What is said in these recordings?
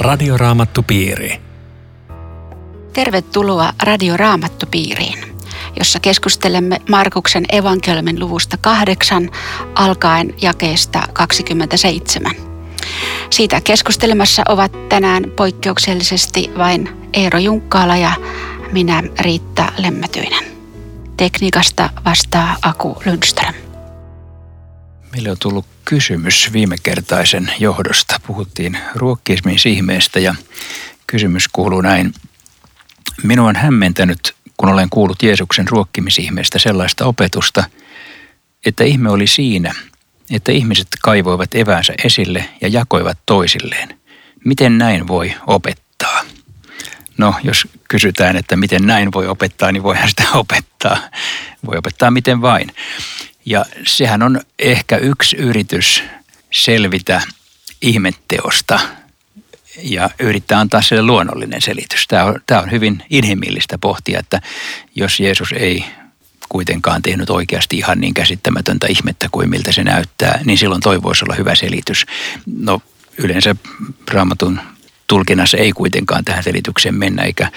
Radioraamattupiiri. Tervetuloa Radioraamattupiiriin, jossa keskustelemme Markuksen evankeliumin luvusta kahdeksan alkaen jakeesta 27. Siitä keskustelemassa ovat tänään poikkeuksellisesti vain Eero Junkkaala ja minä Riitta Lemmätyinen. Tekniikasta vastaa Aku Lundström. Meille on tullut kysymys viimekertaisen johdosta. Puhuttiin ruokkismisihmeestä ja kysymys kuuluu näin. Minua on hämmentänyt, kun olen kuullut Jeesuksen ruokkimisihmeestä sellaista opetusta, että ihme oli siinä, että ihmiset kaivoivat eväänsä esille ja jakoivat toisilleen. Miten näin voi opettaa? No, jos kysytään, että miten näin voi opettaa, niin voihan sitä opettaa. Voi opettaa miten vain. Ja sehän on ehkä yksi yritys selvitä ihmetteosta ja yrittää antaa sille luonnollinen selitys. Tämä on, tämä on hyvin inhimillistä pohtia, että jos Jeesus ei kuitenkaan tehnyt oikeasti ihan niin käsittämätöntä ihmettä kuin miltä se näyttää, niin silloin toi voisi olla hyvä selitys. No yleensä raamatun tulkinnassa ei kuitenkaan tähän selitykseen mennä, eikä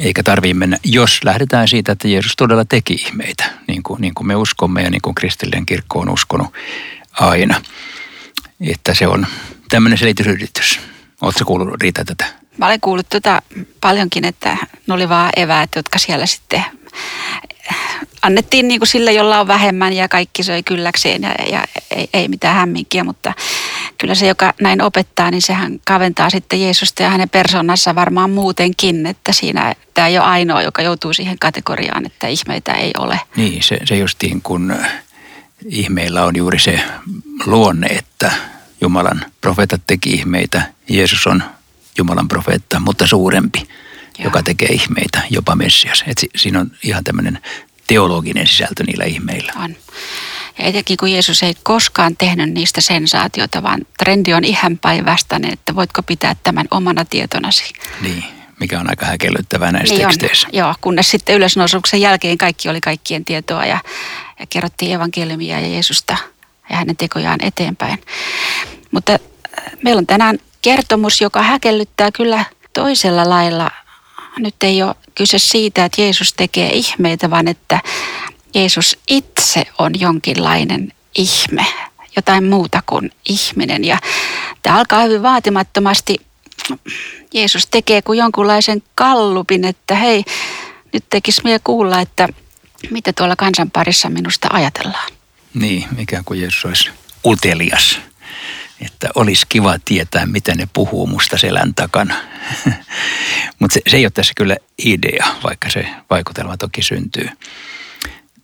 eikä tarvitse mennä, jos lähdetään siitä, että Jeesus todella teki ihmeitä, niin kuin, niin kuin me uskomme ja niin kuin kristillinen kirkko on uskonut aina. Että se on tämmöinen selitysyritys. Oletko kuullut Riita tätä? Mä olen kuullut tota paljonkin, että ne oli vaan eväät, jotka siellä sitten annettiin niin kuin sille, jolla on vähemmän ja kaikki söi kylläkseen ja, ja ei, ei mitään hämminkiä, mutta kyllä se, joka näin opettaa, niin sehän kaventaa sitten Jeesusta ja hänen persoonassa varmaan muutenkin, että siinä tämä ei ole ainoa, joka joutuu siihen kategoriaan, että ihmeitä ei ole. Niin, se, se justiin kun ihmeillä on juuri se luonne, että Jumalan profeetat teki ihmeitä, Jeesus on Jumalan profeetta, mutta suurempi, Joo. joka tekee ihmeitä, jopa Messias. Et siinä on ihan tämmöinen teologinen sisältö niillä ihmeillä. On. Ja etenkin kun Jeesus ei koskaan tehnyt niistä sensaatiota, vaan trendi on ihan päinvastainen, että voitko pitää tämän omana tietonasi. Niin, mikä on aika häkellyttävää näissä niin teksteissä. On. Joo, kunnes sitten ylösnousuksen jälkeen kaikki oli kaikkien tietoa ja, ja kerrottiin evankeliumia ja Jeesusta ja hänen tekojaan eteenpäin. Mutta äh, meillä on tänään kertomus, joka häkellyttää kyllä toisella lailla. Nyt ei ole kyse siitä, että Jeesus tekee ihmeitä, vaan että Jeesus itse on jonkinlainen ihme, jotain muuta kuin ihminen. Ja tämä alkaa hyvin vaatimattomasti. Jeesus tekee kuin jonkunlaisen kallupin, että hei, nyt tekisi mie kuulla, että mitä tuolla kansanparissa minusta ajatellaan. Niin, ikään kuin Jeesus olisi utelias. Että olisi kiva tietää, mitä ne puhuu musta selän takana. Mutta se, se ei ole tässä kyllä idea, vaikka se vaikutelma toki syntyy.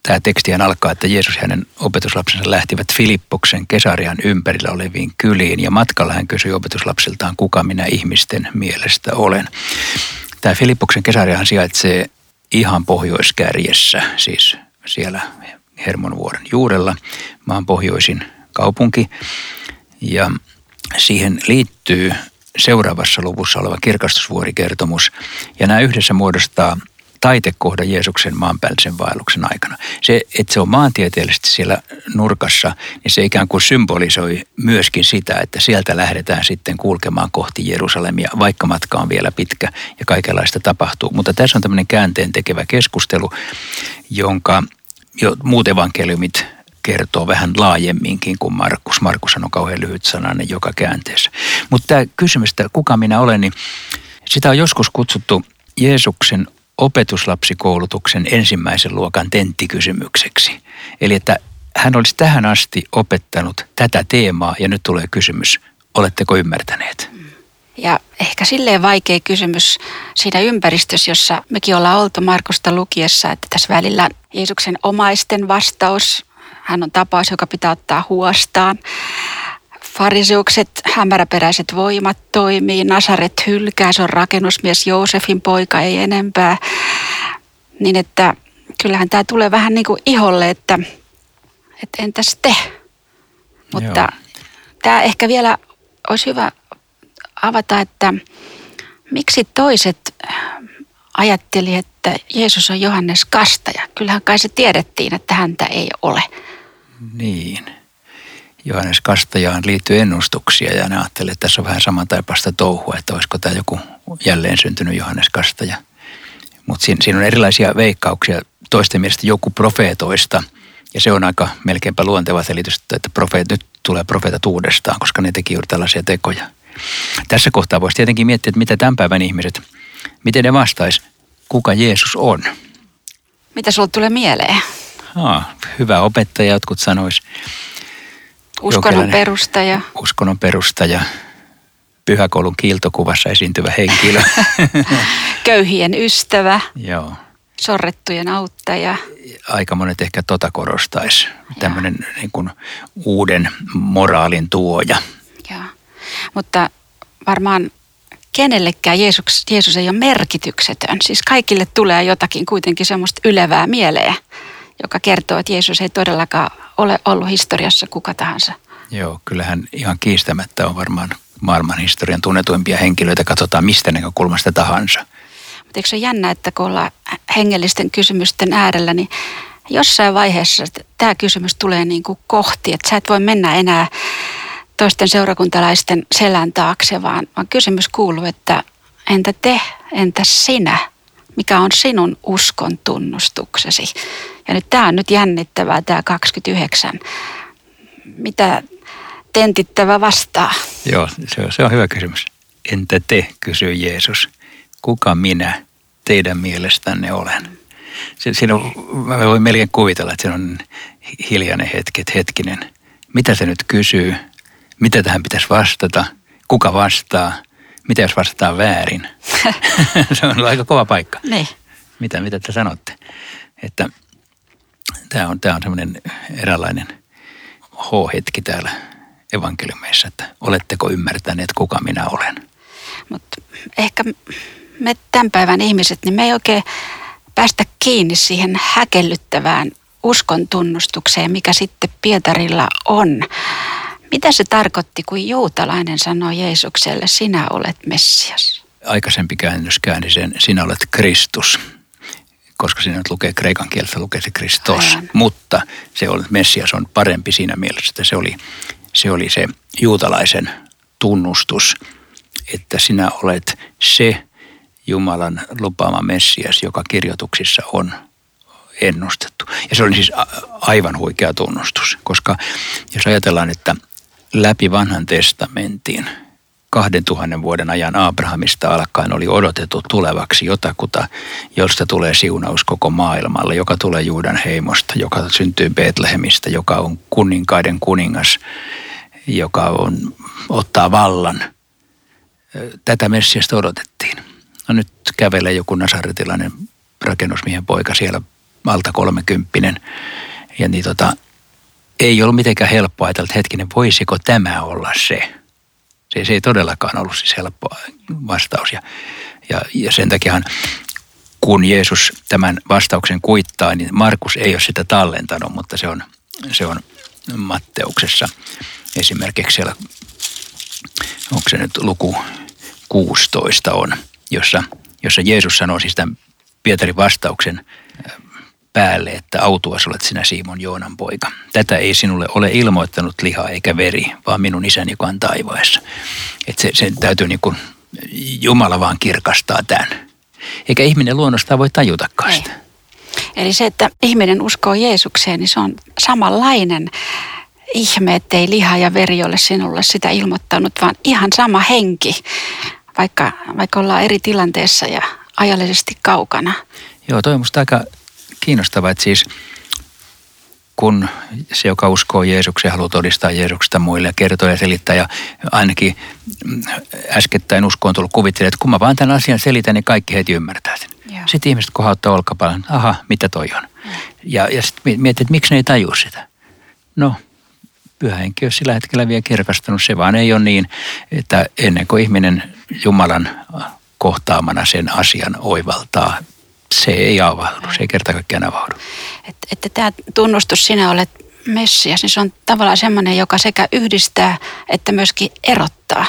Tämä tekstihän alkaa, että Jeesus ja hänen opetuslapsensa lähtivät Filippoksen Kesarian ympärillä oleviin kyliin ja matkalla hän kysyi opetuslapsiltaan, kuka minä ihmisten mielestä olen. Tämä Filippoksen Kesariahan sijaitsee ihan pohjoiskärjessä, siis siellä Hermonvuoren juurella, maan pohjoisin kaupunki. Ja siihen liittyy seuraavassa luvussa oleva kirkastusvuorikertomus. Ja nämä yhdessä muodostaa taitekohda Jeesuksen maanpäällisen vaelluksen aikana. Se, että se on maantieteellisesti siellä nurkassa, niin se ikään kuin symbolisoi myöskin sitä, että sieltä lähdetään sitten kulkemaan kohti Jerusalemia, vaikka matka on vielä pitkä ja kaikenlaista tapahtuu. Mutta tässä on tämmöinen käänteen tekevä keskustelu, jonka jo muut evankeliumit kertoo vähän laajemminkin kuin Markus. Markus on kauhean lyhyt sananen joka käänteessä. Mutta tämä kysymys, että kuka minä olen, niin sitä on joskus kutsuttu Jeesuksen opetuslapsikoulutuksen ensimmäisen luokan tenttikysymykseksi. Eli että hän olisi tähän asti opettanut tätä teemaa ja nyt tulee kysymys, oletteko ymmärtäneet? Ja ehkä silleen vaikea kysymys siinä ympäristössä, jossa mekin ollaan oltu Markusta lukiessa, että tässä välillä Jeesuksen omaisten vastaus, hän on tapaus, joka pitää ottaa huostaan. Fariseukset, hämäräperäiset voimat toimii, Nasaret hylkää, se on rakennusmies Joosefin poika, ei enempää. Niin että kyllähän tämä tulee vähän niin kuin iholle, että, että entäs te? Mutta Joo. tämä ehkä vielä olisi hyvä avata, että miksi toiset ajatteli, että Jeesus on Johannes Kastaja. Kyllähän kai se tiedettiin, että häntä ei ole. Niin. Johannes Kastajaan liittyy ennustuksia ja ne ajattelee, että tässä on vähän samantaipasta touhua, että olisiko tämä joku jälleen syntynyt Johannes Kastaja. Mutta siinä, siinä on erilaisia veikkauksia, toisten mielestä joku profeetoista ja se on aika melkeinpä luonteva selitys, että profeet, nyt tulee profeetat uudestaan, koska ne teki juuri tällaisia tekoja. Tässä kohtaa voisi tietenkin miettiä, että mitä tämän päivän ihmiset, miten ne vastaisi, kuka Jeesus on. Mitä sulla tulee mieleen? Aa, hyvä opettaja, jotkut sanois. Uskonnon perustaja. Uskonnon perustaja. Pyhäkoulun kiiltokuvassa esiintyvä henkilö. Köyhien ystävä. Joo. Sorrettujen auttaja. Aika monet ehkä tota korostaisi. Tämmöinen niin kuin uuden moraalin tuoja. Joo. Mutta varmaan kenellekään Jeesus, Jeesus ei ole merkityksetön. Siis kaikille tulee jotakin kuitenkin semmoista ylevää mieleen, joka kertoo, että Jeesus ei todellakaan ole ollut historiassa kuka tahansa. Joo, kyllähän ihan kiistämättä on varmaan maailman historian tunnetuimpia henkilöitä, katsotaan mistä näkökulmasta tahansa. Mutta eikö se ole jännä, että kun ollaan hengellisten kysymysten äärellä, niin jossain vaiheessa tämä kysymys tulee niin kuin kohti, että sä et voi mennä enää toisten seurakuntalaisten selän taakse, vaan, vaan kysymys kuuluu, että entä te, entä sinä? Mikä on sinun uskon tunnustuksesi? Ja nyt tämä on nyt jännittävää, tämä 29. Mitä tentittävä vastaa? Joo, se on, se on hyvä kysymys. Entä te, kysyy Jeesus. Kuka minä teidän mielestänne olen? Siinä on, mä voin melkein kuvitella, että se on hiljainen hetki, että hetkinen. Mitä se nyt kysyy? mitä tähän pitäisi vastata, kuka vastaa, mitä jos vastataan väärin. se on aika kova paikka. Niin. Mitä, mitä te sanotte? Että tämä on, tämä on semmoinen eräänlainen H-hetki täällä evankeliumeissa, että oletteko ymmärtäneet, kuka minä olen. Mutta ehkä me tämän päivän ihmiset, niin me ei oikein päästä kiinni siihen häkellyttävään uskon tunnustukseen, mikä sitten Pietarilla on. Mitä se tarkoitti, kun juutalainen sanoi Jeesukselle, sinä olet Messias? Aikaisempi käännös käänsi sen, sinä olet Kristus koska siinä nyt lukee kreikan kielessä lukee se Kristos. Aivan. Mutta se on, Messias on parempi siinä mielessä, että se oli, se oli se juutalaisen tunnustus, että sinä olet se Jumalan lupaama Messias, joka kirjoituksissa on ennustettu. Ja se oli siis aivan huikea tunnustus, koska jos ajatellaan, että läpi vanhan testamentin kahden tuhannen vuoden ajan Abrahamista alkaen oli odotettu tulevaksi jotakuta, josta tulee siunaus koko maailmalle, joka tulee Juudan heimosta, joka syntyy Betlehemistä, joka on kuninkaiden kuningas, joka on, ottaa vallan. Tätä Messiasta odotettiin. No nyt kävelee joku nasaretilainen rakennusmiehen poika siellä alta kolmekymppinen. Ja niin tota, ei ollut mitenkään helppoa ajatella, että hetkinen, voisiko tämä olla se? Se, se ei todellakaan ollut siis helppo vastaus. Ja, ja, ja sen takiahan, kun Jeesus tämän vastauksen kuittaa, niin Markus ei ole sitä tallentanut, mutta se on, se on Matteuksessa esimerkiksi siellä, onko se nyt luku 16 on, jossa, jossa Jeesus sanoo siis tämän Pietarin vastauksen päälle, että autuas olet sinä Simon Joonan poika. Tätä ei sinulle ole ilmoittanut liha eikä veri, vaan minun isäni, joka on taivaassa. Että se, sen täytyy niin kuin, Jumala vaan kirkastaa tämän. Eikä ihminen luonnostaan voi tajutakaan sitä. Eli se, että ihminen uskoo Jeesukseen, niin se on samanlainen ihme, ettei liha ja veri ole sinulle sitä ilmoittanut, vaan ihan sama henki, vaikka, vaikka ollaan eri tilanteessa ja ajallisesti kaukana. Joo, toi on aika kiinnostavaa, että siis kun se, joka uskoo Jeesukseen, haluaa todistaa Jeesuksesta muille ja kertoa ja selittää. Ja ainakin äskettäin uskoon tullut kuvittelee, että kun mä vaan tämän asian selitän, niin kaikki heti ymmärtää sen. Joo. Sitten ihmiset kohauttaa olkapalan, aha, mitä toi on. Ja, ja sitten miettii, että miksi ne ei tajua sitä. No, pyhä henki olisi sillä hetkellä vielä kirkastunut. Se vaan ei ole niin, että ennen kuin ihminen Jumalan kohtaamana sen asian oivaltaa, se ei avaudu, se ei kerta kaikkiaan avaudu. Että, että tämä tunnustus, sinä olet Messias, niin se on tavallaan semmoinen, joka sekä yhdistää että myöskin erottaa.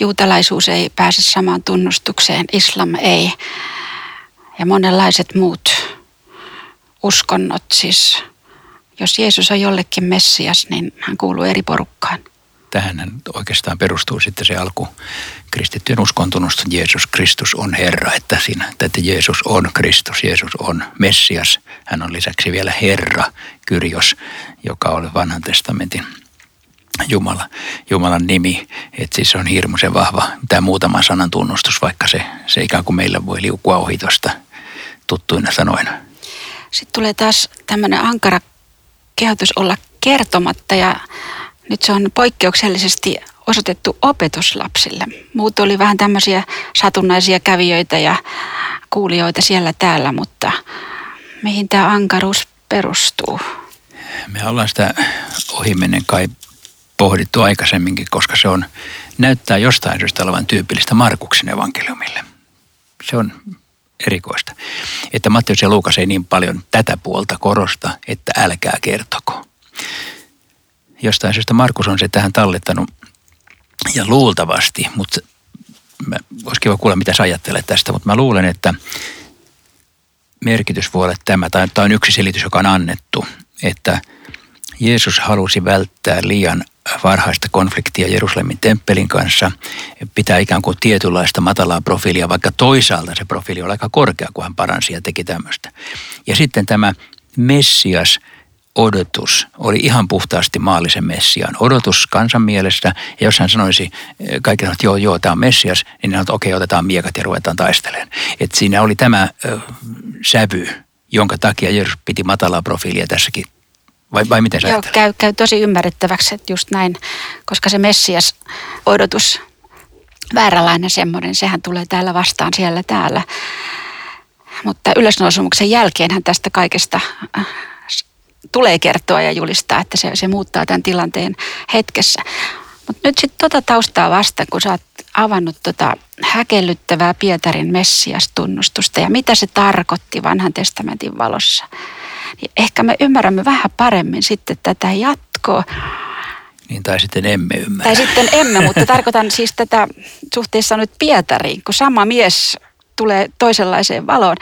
Juutalaisuus ei pääse samaan tunnustukseen, islam ei. Ja monenlaiset muut uskonnot, siis Jos Jeesus on jollekin Messias, niin hän kuuluu eri porukkaan. Tähän oikeastaan perustuu sitten se alku kristittyjen uskontunnus, että Jeesus Kristus on Herra, että, siinä, että Jeesus on Kristus, Jeesus on Messias. Hän on lisäksi vielä Herra, Kyrios, joka oli vanhan testamentin Jumala, Jumalan nimi. Että siis se on hirmuisen vahva tämä muutaman sanan tunnustus, vaikka se, se ikään kuin meillä voi liukua ohi tuosta tuttuina sanoina. Sitten tulee taas tämmöinen ankara kehotus olla kertomatta ja nyt se on poikkeuksellisesti osoitettu opetuslapsille. Muut oli vähän tämmöisiä satunnaisia kävijöitä ja kuulijoita siellä täällä, mutta mihin tämä ankaruus perustuu? Me ollaan sitä ohimennen kai pohdittu aikaisemminkin, koska se on, näyttää jostain syystä olevan tyypillistä Markuksen evankeliumille. Se on erikoista. Että Matteus ja Luukas ei niin paljon tätä puolta korosta, että älkää kertoko. Jostain syystä Markus on se tähän tallettanut ja luultavasti, mutta mä, olisi kiva kuulla, mitä sä ajattelet tästä, mutta mä luulen, että merkitys voi olla tämä, tai tämä on yksi selitys, joka on annettu, että Jeesus halusi välttää liian varhaista konfliktia Jerusalemin temppelin kanssa, pitää ikään kuin tietynlaista matalaa profiilia, vaikka toisaalta se profiili oli aika korkea, kun hän paransi ja teki tämmöistä. Ja sitten tämä Messias odotus oli ihan puhtaasti maallisen Messian odotus kansan mielestä. Ja jos hän sanoisi, kaikki että joo, joo, tämä on Messias, niin hän että okei, okay, otetaan miekat ja ruvetaan taistelemaan. Et siinä oli tämä ö, sävy, jonka takia Jeesus piti matalaa profiilia tässäkin vai, vai miten sä Joo, käy, käy tosi ymmärrettäväksi, että just näin, koska se Messias odotus, vääränlainen semmoinen, sehän tulee täällä vastaan siellä täällä. Mutta ylösnousumuksen jälkeen tästä kaikesta äh, tulee kertoa ja julistaa, että se, se muuttaa tämän tilanteen hetkessä. Mutta nyt sitten tota taustaa vasta, kun sä oot avannut tota häkellyttävää Pietarin Messias-tunnustusta ja mitä se tarkoitti vanhan testamentin valossa – niin ehkä me ymmärrämme vähän paremmin sitten tätä jatkoa. Niin, tai sitten emme ymmärrä. Tai sitten emme, mutta tarkoitan siis tätä suhteessa nyt Pietariin, kun sama mies tulee toisenlaiseen valoon.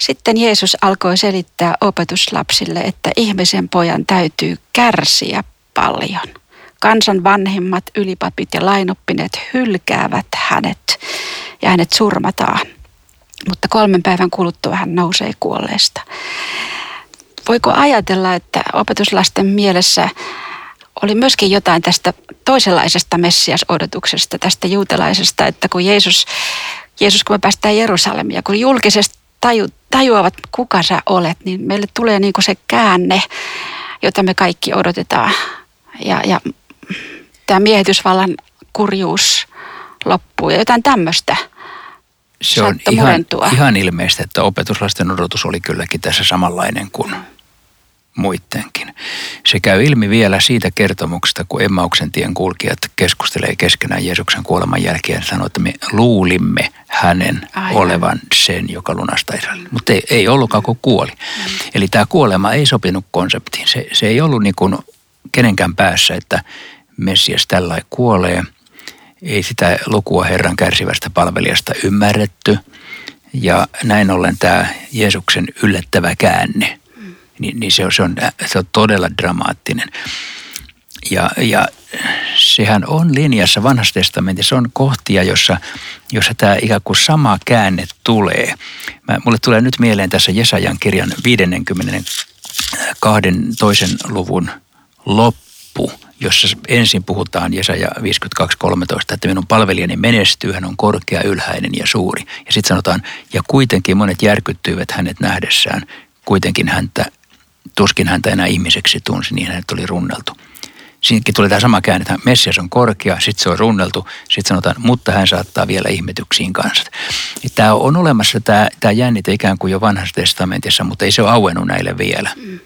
Sitten Jeesus alkoi selittää opetuslapsille, että ihmisen pojan täytyy kärsiä paljon. Kansan vanhimmat ylipapit ja lainoppineet hylkäävät hänet ja hänet surmataan. Mutta kolmen päivän kuluttua hän nousee kuolleesta voiko ajatella, että opetuslasten mielessä oli myöskin jotain tästä toisenlaisesta messiasodotuksesta, tästä juutalaisesta, että kun Jeesus, Jeesus kun me päästään Jerusalemia, kun julkisesti taju, tajuavat, kuka sä olet, niin meille tulee niin kuin se käänne, jota me kaikki odotetaan. Ja, ja tämä miehitysvallan kurjuus loppuu ja jotain tämmöistä se on ihan, ihan ilmeistä, että opetuslasten odotus oli kylläkin tässä samanlainen kuin muidenkin. Se käy ilmi vielä siitä kertomuksesta, kun Emmauksen tien kulkijat keskustelee keskenään Jeesuksen kuoleman jälkeen ja sanoo, että me luulimme hänen Aivan. olevan sen, joka lunastaa Israelin. Mutta ei, ei ollutkaan, kun kuoli. Mm. Eli tämä kuolema ei sopinut konseptiin. Se, se ei ollut niin kuin kenenkään päässä, että Messias tällä kuolee. Ei sitä lukua Herran kärsivästä palvelijasta ymmärretty. Ja näin ollen tämä Jeesuksen yllättävä käänne – niin, niin se, on, se, on, se on todella dramaattinen. Ja, ja sehän on linjassa vanhassa testamentissa, on kohtia, jossa, jossa tämä ikään kuin sama käänne tulee. Mä, mulle tulee nyt mieleen tässä Jesajan kirjan 52 toisen luvun loppu, jossa ensin puhutaan Jesaja 52.13, että minun palvelijani menestyy, hän on korkea, ylhäinen ja suuri. Ja sitten sanotaan, ja kuitenkin monet järkyttyivät hänet nähdessään, kuitenkin häntä tuskin häntä enää ihmiseksi tunsi, niin hänet oli runneltu. Siinäkin tuli tämä sama käänne, että Messias on korkea, sitten se on runneltu, sitten sanotaan, mutta hän saattaa vielä ihmetyksiin kanssa. Tämä on olemassa tämä, tämä jännite ikään kuin jo vanhassa testamentissa, mutta ei se ole auennut näille vielä. Mm.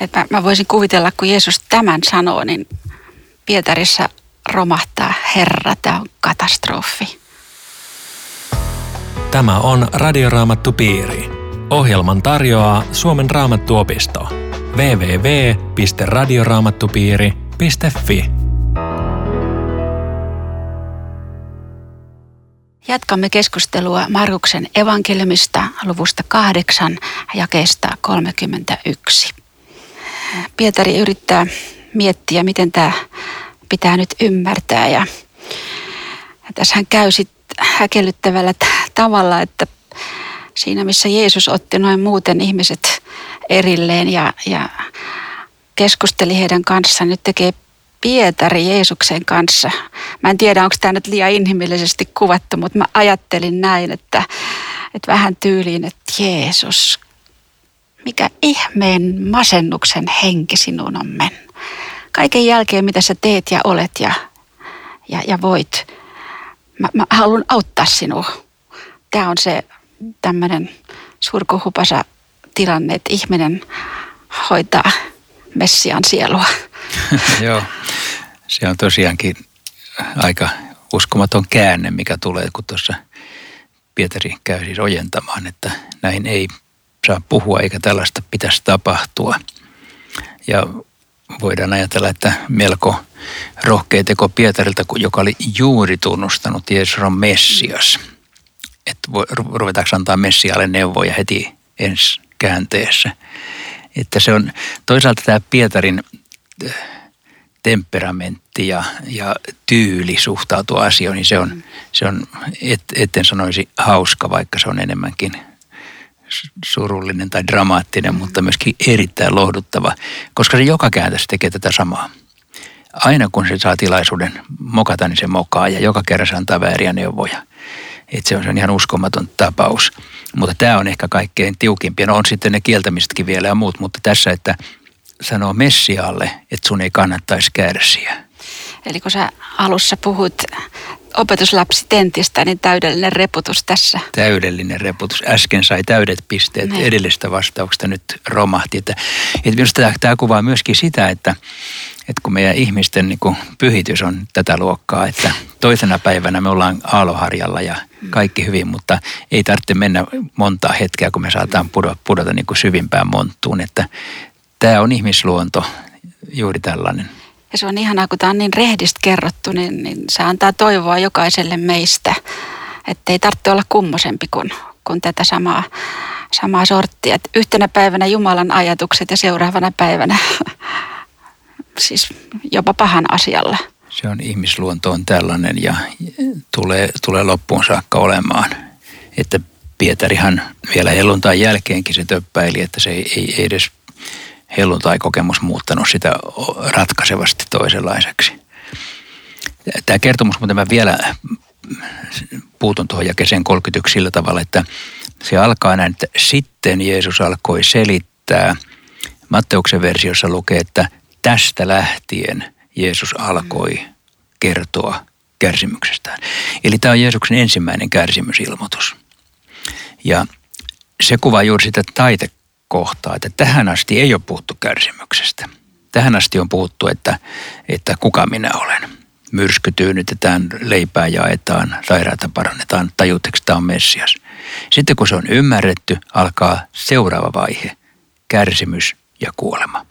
Et mä, mä voisin kuvitella, kun Jeesus tämän sanoo, niin Pietarissa romahtaa Herra, tämä on katastrofi. Tämä on Radioraamattu Piiri. Ohjelman tarjoaa Suomen raamattuopisto. www.radioraamattupiiri.fi Jatkamme keskustelua Markuksen evankeliumista luvusta 8 jakeesta 31. Pietari yrittää miettiä, miten tämä pitää nyt ymmärtää. Ja, tässä hän käy sitten häkellyttävällä tavalla, että siinä missä Jeesus otti noin muuten ihmiset erilleen ja, ja keskusteli heidän kanssaan, nyt tekee Pietari Jeesuksen kanssa. Mä en tiedä, onko tämä nyt liian inhimillisesti kuvattu, mutta mä ajattelin näin, että, että vähän tyyliin, että Jeesus, mikä ihmeen masennuksen henki sinun on mennyt. Kaiken jälkeen, mitä sä teet ja olet ja, ja, ja voit, mä, mä haluan auttaa sinua. Tämä on se tämmöinen surkuhupasa tilanne, että ihminen hoitaa Messian sielua. Joo, se on tosiaankin aika uskomaton käänne, mikä tulee, kun tuossa Pietari käy siis ojentamaan, että näin ei saa puhua eikä tällaista pitäisi tapahtua. Ja voidaan ajatella, että melko rohkea teko Pietarilta, joka oli juuri tunnustanut Jeesus on Messias. Että ruvetaanko antaa Messialle neuvoja heti ensi käänteessä. Että se on toisaalta tämä Pietarin äh, temperamentti ja, ja tyyli suhtautua asioihin, niin se on, se on et, etten sanoisi hauska, vaikka se on enemmänkin surullinen tai dramaattinen, mm. mutta myöskin erittäin lohduttava, koska se joka kääntössä tekee tätä samaa. Aina kun se saa tilaisuuden mokata, niin se mokaa ja joka kerran se antaa vääriä neuvoja. Et se on, se ihan uskomaton tapaus. Mutta tämä on ehkä kaikkein tiukimpia. No on sitten ne kieltämisetkin vielä ja muut, mutta tässä, että sanoo Messiaalle, että sun ei kannattaisi kärsiä. Eli kun sä alussa puhut opetuslapsitentistä, niin täydellinen reputus tässä. Täydellinen reputus. Äsken sai täydet pisteet ne. edellisestä vastauksesta, nyt romahti. Että, että minusta tämä, tämä kuvaa myöskin sitä, että, että kun meidän ihmisten niin kuin pyhitys on tätä luokkaa, että toisena päivänä me ollaan aaloharjalla ja kaikki hyvin, mutta ei tarvitse mennä montaa hetkeä, kun me saataan pudota, pudota niin kuin syvimpään monttuun. Että tämä on ihmisluonto juuri tällainen. Ja se on ihanaa, kun tämä on niin rehdistä kerrottu, niin, niin se antaa toivoa jokaiselle meistä, että ei tarvitse olla kummosempi kuin, kuin tätä samaa, samaa sorttia. Et yhtenä päivänä Jumalan ajatukset ja seuraavana päivänä siis jopa pahan asialla. Se on ihmisluonto on tällainen ja tulee, tulee loppuun saakka olemaan. Että Pietarihan vielä helluntain jälkeenkin se töppäili, että se ei, ei edes helluntai-kokemus muuttanut sitä ratkaisevasti toisenlaiseksi. Tämä kertomus, mutta mä vielä puutun tuohon jakeseen 31 sillä tavalla, että se alkaa näin, että sitten Jeesus alkoi selittää. Matteuksen versiossa lukee, että tästä lähtien Jeesus alkoi kertoa kärsimyksestään. Eli tämä on Jeesuksen ensimmäinen kärsimysilmoitus. Ja se kuvaa juuri sitä taite kohtaa, että tähän asti ei ole puhuttu kärsimyksestä. Tähän asti on puhuttu, että, että kuka minä olen. Myrsky tyynnytetään, leipää jaetaan, sairaata parannetaan, tajuutteko tämä on Messias. Sitten kun se on ymmärretty, alkaa seuraava vaihe, kärsimys ja kuolema.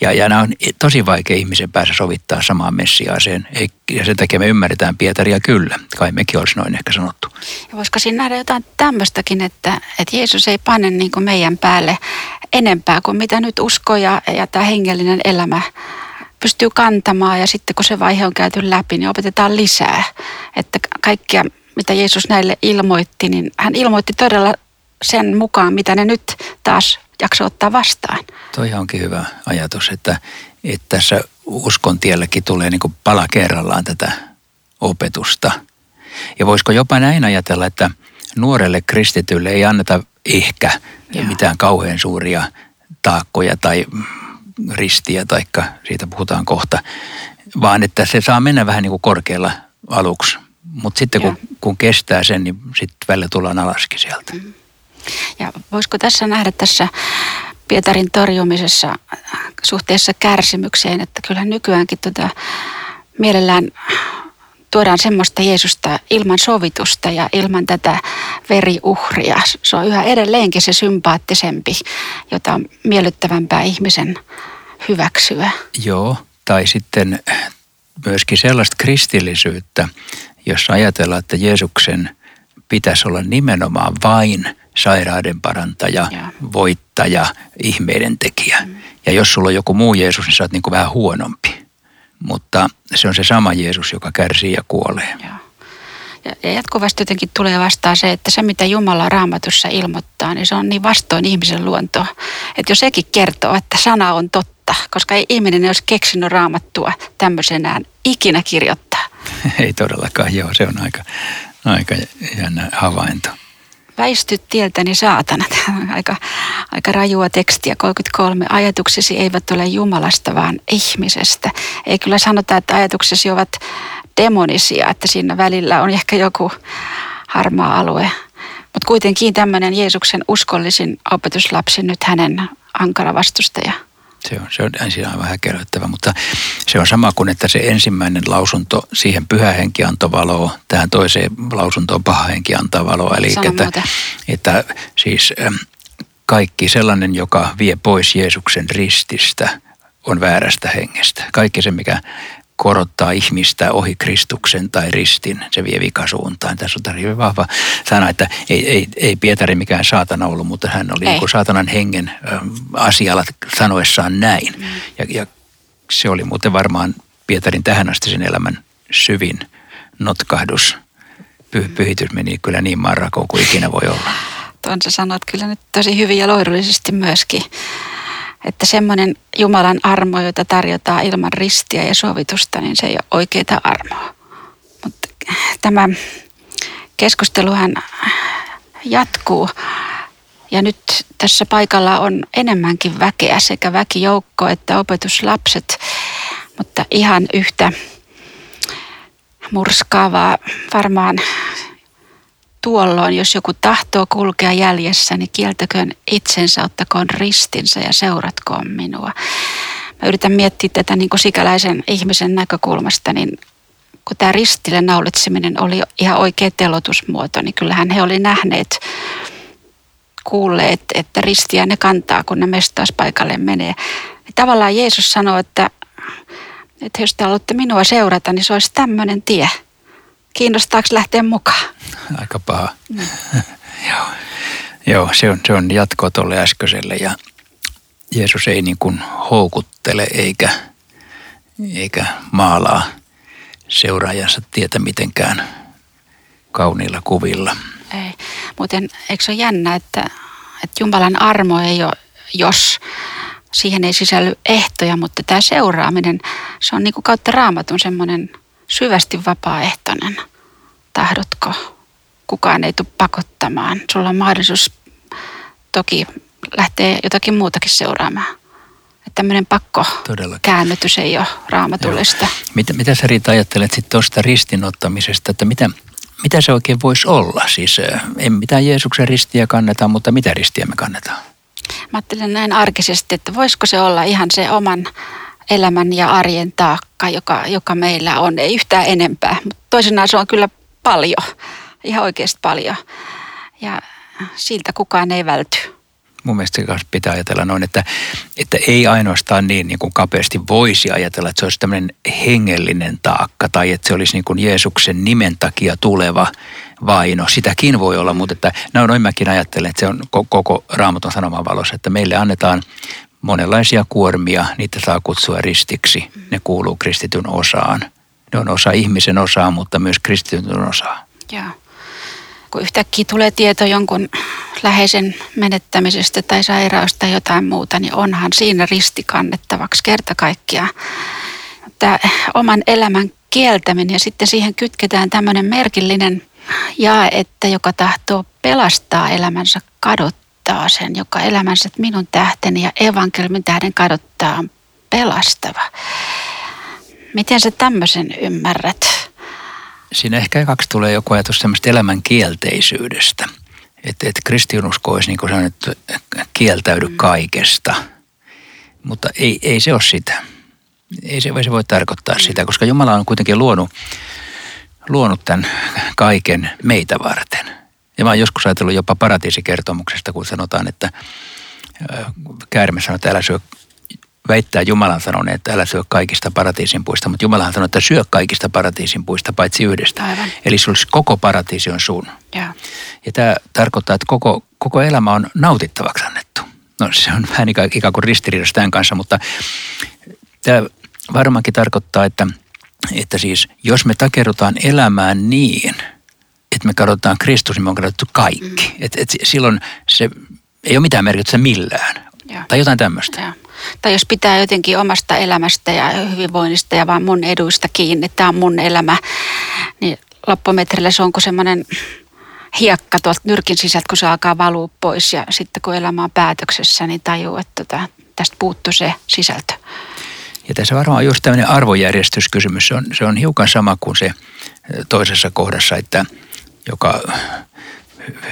Ja, ja nämä on tosi vaikea ihmisen päässä sovittaa samaan Messiaaseen. Ja sen takia me ymmärretään Pietaria kyllä. Kai mekin olisi noin ehkä sanottu. Ja voisiko siinä nähdä jotain tämmöistäkin, että, että Jeesus ei pane niin kuin meidän päälle enempää kuin mitä nyt usko ja, ja tämä hengellinen elämä pystyy kantamaan. Ja sitten kun se vaihe on käyty läpi, niin opetetaan lisää. Että kaikkia, mitä Jeesus näille ilmoitti, niin hän ilmoitti todella sen mukaan, mitä ne nyt taas jakso ottaa vastaan. Toi onkin hyvä ajatus, että, että tässä uskon tielläkin tulee niin kuin pala kerrallaan tätä opetusta. Ja voisiko jopa näin ajatella, että nuorelle kristitylle ei anneta ehkä Joo. mitään kauhean suuria taakkoja tai ristiä, taikka siitä puhutaan kohta, vaan että se saa mennä vähän niin kuin korkealla aluksi. Mutta sitten kun, kun kestää sen, niin sitten välillä tullaan alaskin sieltä. Mm. Ja voisiko tässä nähdä tässä Pietarin torjumisessa suhteessa kärsimykseen, että kyllä nykyäänkin tota, mielellään tuodaan semmoista Jeesusta ilman sovitusta ja ilman tätä veriuhria. Se on yhä edelleenkin se sympaattisempi, jota on miellyttävämpää ihmisen hyväksyä. Joo, tai sitten myöskin sellaista kristillisyyttä, jossa ajatellaan, että Jeesuksen pitäisi olla nimenomaan vain – sairauden parantaja, ja. voittaja, ihmeiden tekijä. Mm. Ja jos sulla on joku muu Jeesus, niin sä oot niin kuin vähän huonompi. Mutta se on se sama Jeesus, joka kärsii ja kuolee. Joo. Ja jatkuvasti jotenkin tulee vastaan se, että se mitä Jumala raamatussa ilmoittaa, niin se on niin vastoin ihmisen luontoa. Että jos sekin kertoo, että sana on totta, koska ei ihminen olisi keksinyt raamattua tämmöisenään ikinä kirjoittaa. Ei todellakaan, joo, se on aika, aika jännä havainto. Väisty tieltäni saatana. Aika, aika rajua tekstiä. 33. Ajatuksesi eivät ole Jumalasta, vaan ihmisestä. Ei kyllä sanota, että ajatuksesi ovat demonisia, että siinä välillä on ehkä joku harmaa alue. Mutta kuitenkin tämmöinen Jeesuksen uskollisin opetuslapsi nyt hänen ankara vastustaja. Se on, se on ensin aivan häkelöittävä, mutta se on sama kuin, että se ensimmäinen lausunto siihen pyhä henki antoi valoa, tähän toiseen lausuntoon paha henki antaa valoa. Eli että, että siis kaikki sellainen, joka vie pois Jeesuksen rististä, on väärästä hengestä. Kaikki se, mikä korottaa ihmistä ohi Kristuksen tai ristin, se vie vikasuuntaan. Tässä on hyvin vahva sana, että ei, ei, ei Pietari mikään saatana ollut, mutta hän oli niin saatanan hengen asialla sanoessaan näin. Mm. Ja, ja se oli muuten varmaan Pietarin tähän asti sen elämän syvin notkahdus. Py, pyhitys meni kyllä niin marrakoon kuin ikinä voi olla. Tuon sä sanot kyllä nyt tosi hyvin ja loirullisesti myöskin. Että semmoinen Jumalan armo, jota tarjotaan ilman ristiä ja sovitusta, niin se ei ole oikeita armoa. Mutta tämä keskusteluhan jatkuu. Ja nyt tässä paikalla on enemmänkin väkeä, sekä väkijoukko että opetuslapset, mutta ihan yhtä murskaavaa varmaan tuolloin, jos joku tahtoo kulkea jäljessä, niin kieltäköön itsensä, ottakoon ristinsä ja seuratkoon minua. Mä yritän miettiä tätä niin kuin sikäläisen ihmisen näkökulmasta, niin kun tämä ristille naulitseminen oli ihan oikea telotusmuoto, niin kyllähän he oli nähneet, kuulleet, että ristiä ne kantaa, kun ne mestauspaikalle menee. Ja tavallaan Jeesus sanoi, että, että jos te haluatte minua seurata, niin se olisi tämmöinen tie – kiinnostaako lähteä mukaan? Aika paha. Mm. Joo. Joo, se on, se on jatko tuolle äskeiselle ja Jeesus ei niin kuin houkuttele eikä, eikä maalaa seuraajansa tietä mitenkään kauniilla kuvilla. Ei, muuten eikö se ole jännä, että, että Jumalan armo ei ole, jos siihen ei sisälly ehtoja, mutta tämä seuraaminen, se on niin kuin kautta raamatun semmoinen – syvästi vapaaehtoinen. Tahdotko? Kukaan ei tule pakottamaan. Sulla on mahdollisuus toki lähteä jotakin muutakin seuraamaan. Että tämmöinen pakko Todellakin. käännytys ei ole raamatullista. Mitä, mitä sä Riita ajattelet sitten tuosta ristinottamisesta, että mitä, mitä se oikein voisi olla? Siis ei mitään Jeesuksen ristiä kanneta, mutta mitä ristiä me kannetaan? Mä ajattelen näin arkisesti, että voisiko se olla ihan se oman elämän ja arjen taakka, joka, joka meillä on. Ei yhtään enempää, mutta toisenaan se on kyllä paljon, ihan oikeasti paljon. Ja siltä kukaan ei välty. Mun mielestä se pitää ajatella noin, että, että ei ainoastaan niin, niin kuin kapeasti voisi ajatella, että se olisi tämmöinen hengellinen taakka tai että se olisi niin kuin Jeesuksen nimen takia tuleva vaino. Sitäkin voi olla, mutta että noin mäkin ajattelen, että se on koko raamatun sanoman valossa, että meille annetaan monenlaisia kuormia, niitä saa kutsua ristiksi. Ne kuuluu kristityn osaan. Ne on osa ihmisen osaa, mutta myös kristityn osaa. Joo. Kun yhtäkkiä tulee tieto jonkun läheisen menettämisestä tai sairausta tai jotain muuta, niin onhan siinä risti kannettavaksi kerta kaikkiaan. Tämä oman elämän kieltäminen ja sitten siihen kytketään tämmöinen merkillinen ja että joka tahtoo pelastaa elämänsä kadot kadottaa sen, joka elämänsä minun tähteni ja evankeliumin tähden kadottaa on pelastava. Miten sä tämmöisen ymmärrät? Siinä ehkä kaksi tulee joku ajatus semmoista elämän kielteisyydestä. Että et kristinusko olisi niin kuin sellainen, että kieltäydy mm. kaikesta. Mutta ei, ei se ole sitä. Ei se, se voi tarkoittaa mm. sitä, koska Jumala on kuitenkin luonut, luonut tämän kaiken meitä varten – ja mä oon joskus ajatellut jopa paratiisikertomuksesta, kun sanotaan, että käärme sanoo, että älä syö väittää Jumalan sanoneen, että älä syö kaikista paratiisin puista, mutta Jumalahan sanoo, että syö kaikista paratiisin puista, paitsi yhdestä. Aivan. Eli sulla koko paratiisi on sun. Ja, ja tämä tarkoittaa, että koko, koko elämä on nautittavaksi annettu. No se on vähän ikään kuin ristiriidassa tämän kanssa, mutta tämä varmaankin tarkoittaa, että, että siis jos me takerrutaan elämään niin, että me katsotaan Kristus, niin me on katsottu kaikki. Mm. Et, et silloin se ei ole mitään merkitystä millään. Ja. Tai jotain tämmöistä. Ja. Tai jos pitää jotenkin omasta elämästä ja hyvinvoinnista ja vaan mun eduista kiinni, tämä on mun elämä, niin loppumetrillä se onko semmoinen hiekka tuolta nyrkin sisältä, kun se alkaa valua pois ja sitten kun elämä on päätöksessä, niin tajuu, että tota, tästä puuttuu se sisältö. Ja tässä varmaan on just tämmöinen arvojärjestyskysymys. Se on, se on hiukan sama kuin se toisessa kohdassa, että joka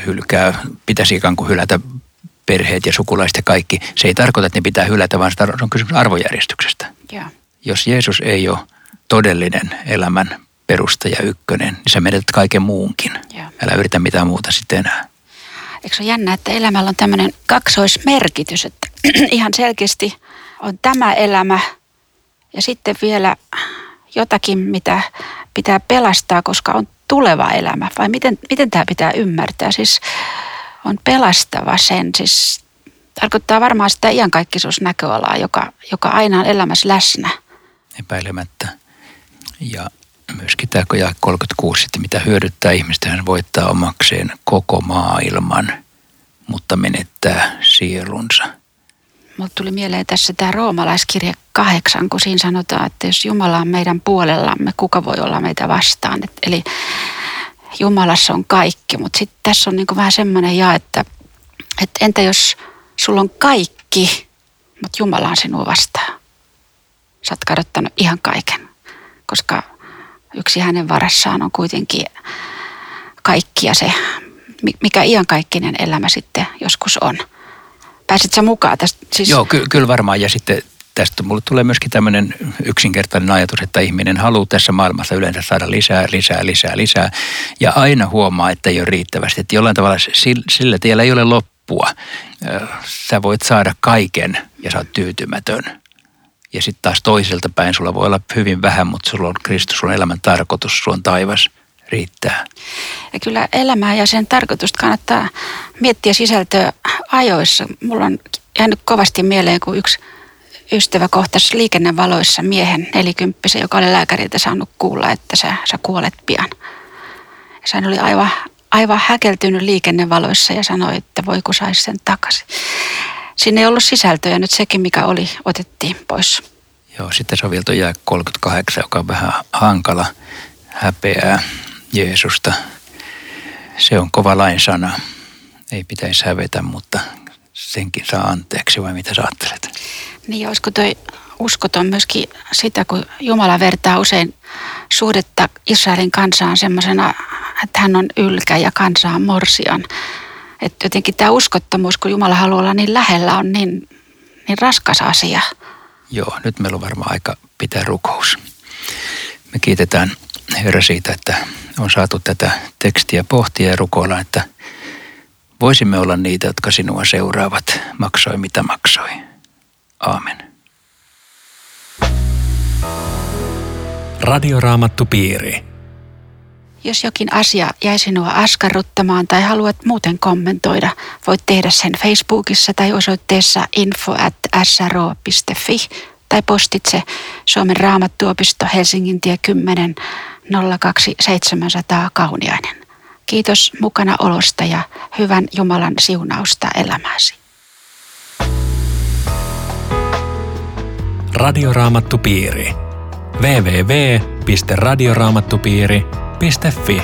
hylkää, pitäisi ikään kuin hylätä perheet ja sukulaiset ja kaikki. Se ei tarkoita, että ne pitää hylätä, vaan se on kysymys arvojärjestyksestä. Ja. Jos Jeesus ei ole todellinen elämän perustaja ykkönen, niin sä menetät kaiken muunkin. Ja. Älä yritä mitään muuta sitten enää. Eikö se ole jännä, että elämällä on tämmöinen kaksoismerkitys, että ihan selkeästi on tämä elämä ja sitten vielä jotakin, mitä pitää pelastaa, koska on tuleva elämä. Vai miten, miten tämä pitää ymmärtää? Siis on pelastava sen, siis tarkoittaa varmaan sitä iankaikkisuusnäköalaa, joka, joka aina on elämässä läsnä. Epäilemättä. Ja myöskin tämä koja 36, että mitä hyödyttää ihmistä, hän voittaa omakseen koko maailman, mutta menettää sielunsa. Mulle tuli mieleen tässä tämä roomalaiskirja kahdeksan, kun siinä sanotaan, että jos Jumala on meidän puolellamme, kuka voi olla meitä vastaan. Et, eli Jumalassa on kaikki, mutta sitten tässä on niinku vähän semmoinen ja, että, että entä jos sulla on kaikki, mutta Jumala on sinua vastaan. Sä oot kadottanut ihan kaiken, koska yksi hänen varassaan on kuitenkin kaikki ja se, mikä iankaikkinen elämä sitten joskus on. Pääsit sä mukaan tästä? Siis... Joo, ky- kyllä varmaan. Ja sitten tästä mulle tulee myöskin tämmöinen yksinkertainen ajatus, että ihminen haluaa tässä maailmassa yleensä saada lisää, lisää, lisää, lisää. Ja aina huomaa, että ei ole riittävästi. Että jollain tavalla sillä tiellä ei ole loppua. Sä voit saada kaiken ja sä oot tyytymätön. Ja sitten taas toiselta päin sulla voi olla hyvin vähän, mutta sulla on Kristus, sulla on elämän tarkoitus, sulla on taivas riittää. Ja kyllä elämää ja sen tarkoitusta kannattaa miettiä sisältöä ajoissa. Mulla on jäänyt kovasti mieleen, kun yksi ystävä kohtasi liikennevaloissa miehen nelikymppisen, joka oli lääkäriltä saanut kuulla, että sä, sä kuolet pian. Ja hän oli aivan, aivan häkeltynyt liikennevaloissa ja sanoi, että voi kun saisi sen takaisin. Siinä ei ollut sisältöä, nyt sekin mikä oli otettiin pois. Joo, sitten sovilto jää 38, joka on vähän hankala, häpeää Jeesusta. Se on kova lainsana. Ei pitäisi hävetä, mutta senkin saa anteeksi, vai mitä sä ajattelet? Niin, olisiko toi uskoton myöskin sitä, kun Jumala vertaa usein suhdetta Israelin kansaan semmoisena, että hän on ylkä ja kansa on morsian. Että jotenkin tämä uskottomuus, kun Jumala haluaa olla niin lähellä, on niin, niin raskas asia. Joo, nyt meillä on varmaan aika pitää rukous. Me kiitetään Herra siitä, että on saatu tätä tekstiä pohtia ja rukoilla, että voisimme olla niitä, jotka sinua seuraavat, maksoi mitä maksoi. Aamen. Radioraamattupiiri. Jos jokin asia jäi sinua askarruttamaan tai haluat muuten kommentoida, voit tehdä sen Facebookissa tai osoitteessa info at sro.fi tai postitse Suomen raamattuopisto Helsingin tie 10 02700 Kauniainen. Kiitos mukana olosta ja hyvän Jumalan siunausta elämääsi. Radioraamattupiiri. www.radioraamattupiiri.fi